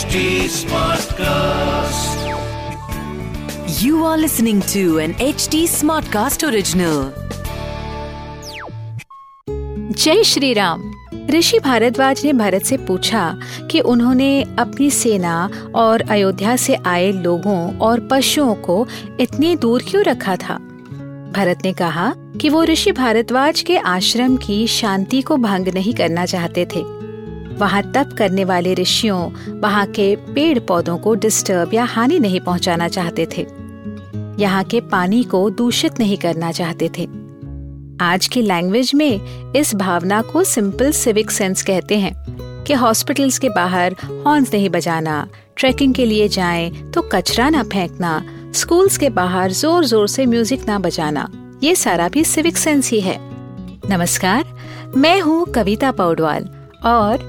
HD Smartcast. You are listening to an HD Smartcast original. जय श्री राम ऋषि भारद्वाज ने भरत से पूछा कि उन्होंने अपनी सेना और अयोध्या से आए लोगों और पशुओं को इतनी दूर क्यों रखा था भरत ने कहा कि वो ऋषि भारद्वाज के आश्रम की शांति को भंग नहीं करना चाहते थे वहाँ तप करने वाले ऋषियों वहाँ के पेड़ पौधों को डिस्टर्ब या हानि नहीं पहुँचाना चाहते थे। यहाँ के पानी को दूषित नहीं करना चाहते थे। आज की लैंग्वेज में इस भावना को सिंपल सिविक सेंस कहते हैं कि हॉस्पिटल्स के बाहर हॉर्न्स नहीं बजाना ट्रैकिंग के लिए जाएँ तो कचरा ना फेंकना स्कूल्स के बाहर ज़ोर ज़ोर से म्यूज़िक ना बजाना, ये सारा भी सिविक सेंस ही है। नमस्कार, मैं हूँ कविता पौडवाल और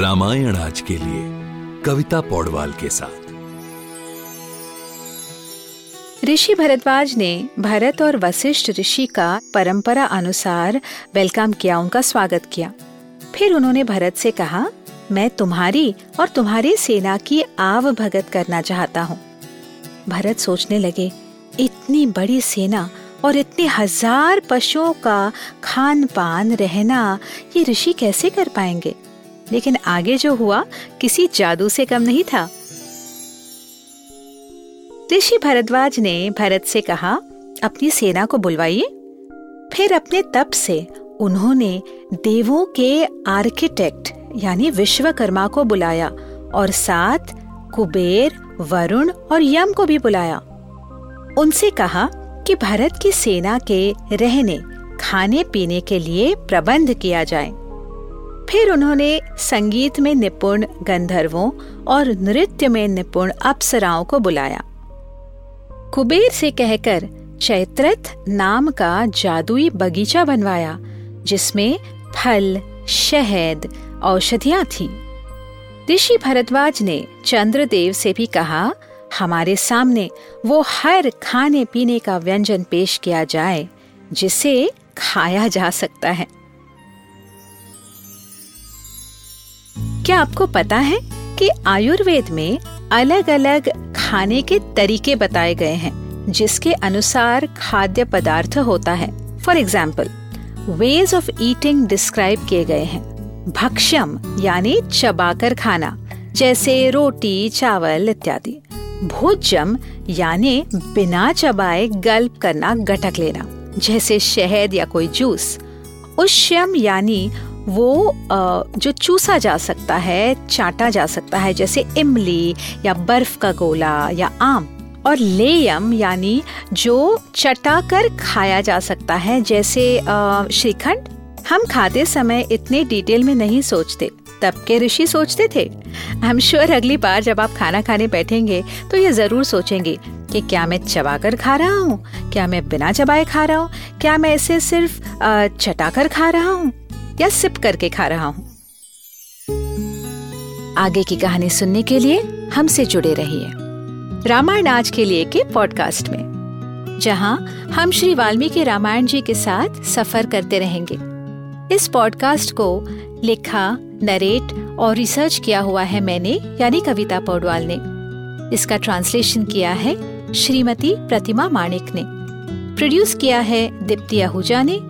रामायण आज के लिए, कविता पौडवाल के साथ। ऋषि भरद्वाज ने भरत और वशिष्ठ ऋषि का परंपरा अनुसार वेलकम किया, उनका स्वागत किया। फिर उन्होंने भरत से कहा, मैं तुम्हारी और तुम्हारी सेना की आव भगत करना चाहता हूँ। भरत सोचने लगे, इतनी बड़ी सेना और इतने हज़ार पशुओं का खान पान रहना, ये ऋषि कैसे कर पाएँगे? लेकिन आगे जो हुआ, किसी जादू से कम नहीं था। ऋषि भरद्वाज ने भरत से कहा, अपनी सेना को बुलवाइए। फिर अपने तप से उन्होंने देवों के आर्किटेक्ट, यानी विश्वकर्मा को बुलाया और साथ कुबेर, वरुण और यम को भी बुलाया। उनसे कहा कि भारत की सेना के रहने खाने पीने के लिए प्रबंध किया जाए। फिर उन्होंने संगीत में निपुण गंधर्वों और नृत्य में निपुण अप्सराओं को बुलाया। कुबेर से कहकर, चैत्रथ नाम का जादुई बगीचा बनवाया, जिसमें फल, शहद, औषधियाँ थी। ऋषि भरद्वाज ने चंद्रदेव से भी कहा, हमारे सामने वो हर खाने पीने का व्यंजन पेश किया जाए, जिसे खाया जा सकता है। क्या आपको पता है कि आयुर्वेद में अलग अलग खाने के तरीके बताए गए हैं, जिसके अनुसार खाद्य पदार्थ होता है? For example ways of eating describe किए गए हैं। भक्ष्यम, यानी चबाकर खाना, जैसे रोटी, चावल इत्यादि। भोज्यम, यानी बिना चबाए गल्प करना, गटक लेना, जैसे शहद या कोई जूस। उष्यम, यानी वो जो चूसा जा सकता है, चाटा जा सकता है, जैसे इमली या बर्फ़ का गोला या आम और लेयम, यानी जो चटा कर खाया जा सकता है, जैसे श्रीखंड। हम खाते समय इतने डिटेल में नहीं सोचते, तब के ऋषि सोचते थे। हम श्योर अगली बार जब आप खाना खाने बैठेंगे तो ये ज़रूर सोचेंगे कि क्या मैं चबा कर खा रहा हूँ, क्या मैं बिना चबाए खा रहा हूँ, क्या मैं इसे सिर्फ़ चटा कर खा रहा हूँ। या सिप करके खा रहा हूँ। आगे की कहानी सुनने के लिए हमसे जुड़े रहिए रामायण आज के लिए के पॉडकास्ट में, जहाँ हम श्री वाल्मीकि रामायण जी के साथ सफ़र करते रहेंगे। इस पॉडकास्ट को लिखा, नरेट और रिसर्च किया हुआ है मैंने, यानी कविता पौडवाल ने। इसका ट्रांसलेशन किया है श्रीमती प्रतिमा माणिक ने। प्रोड्यूस किया है दीप्ति आहूजा ने।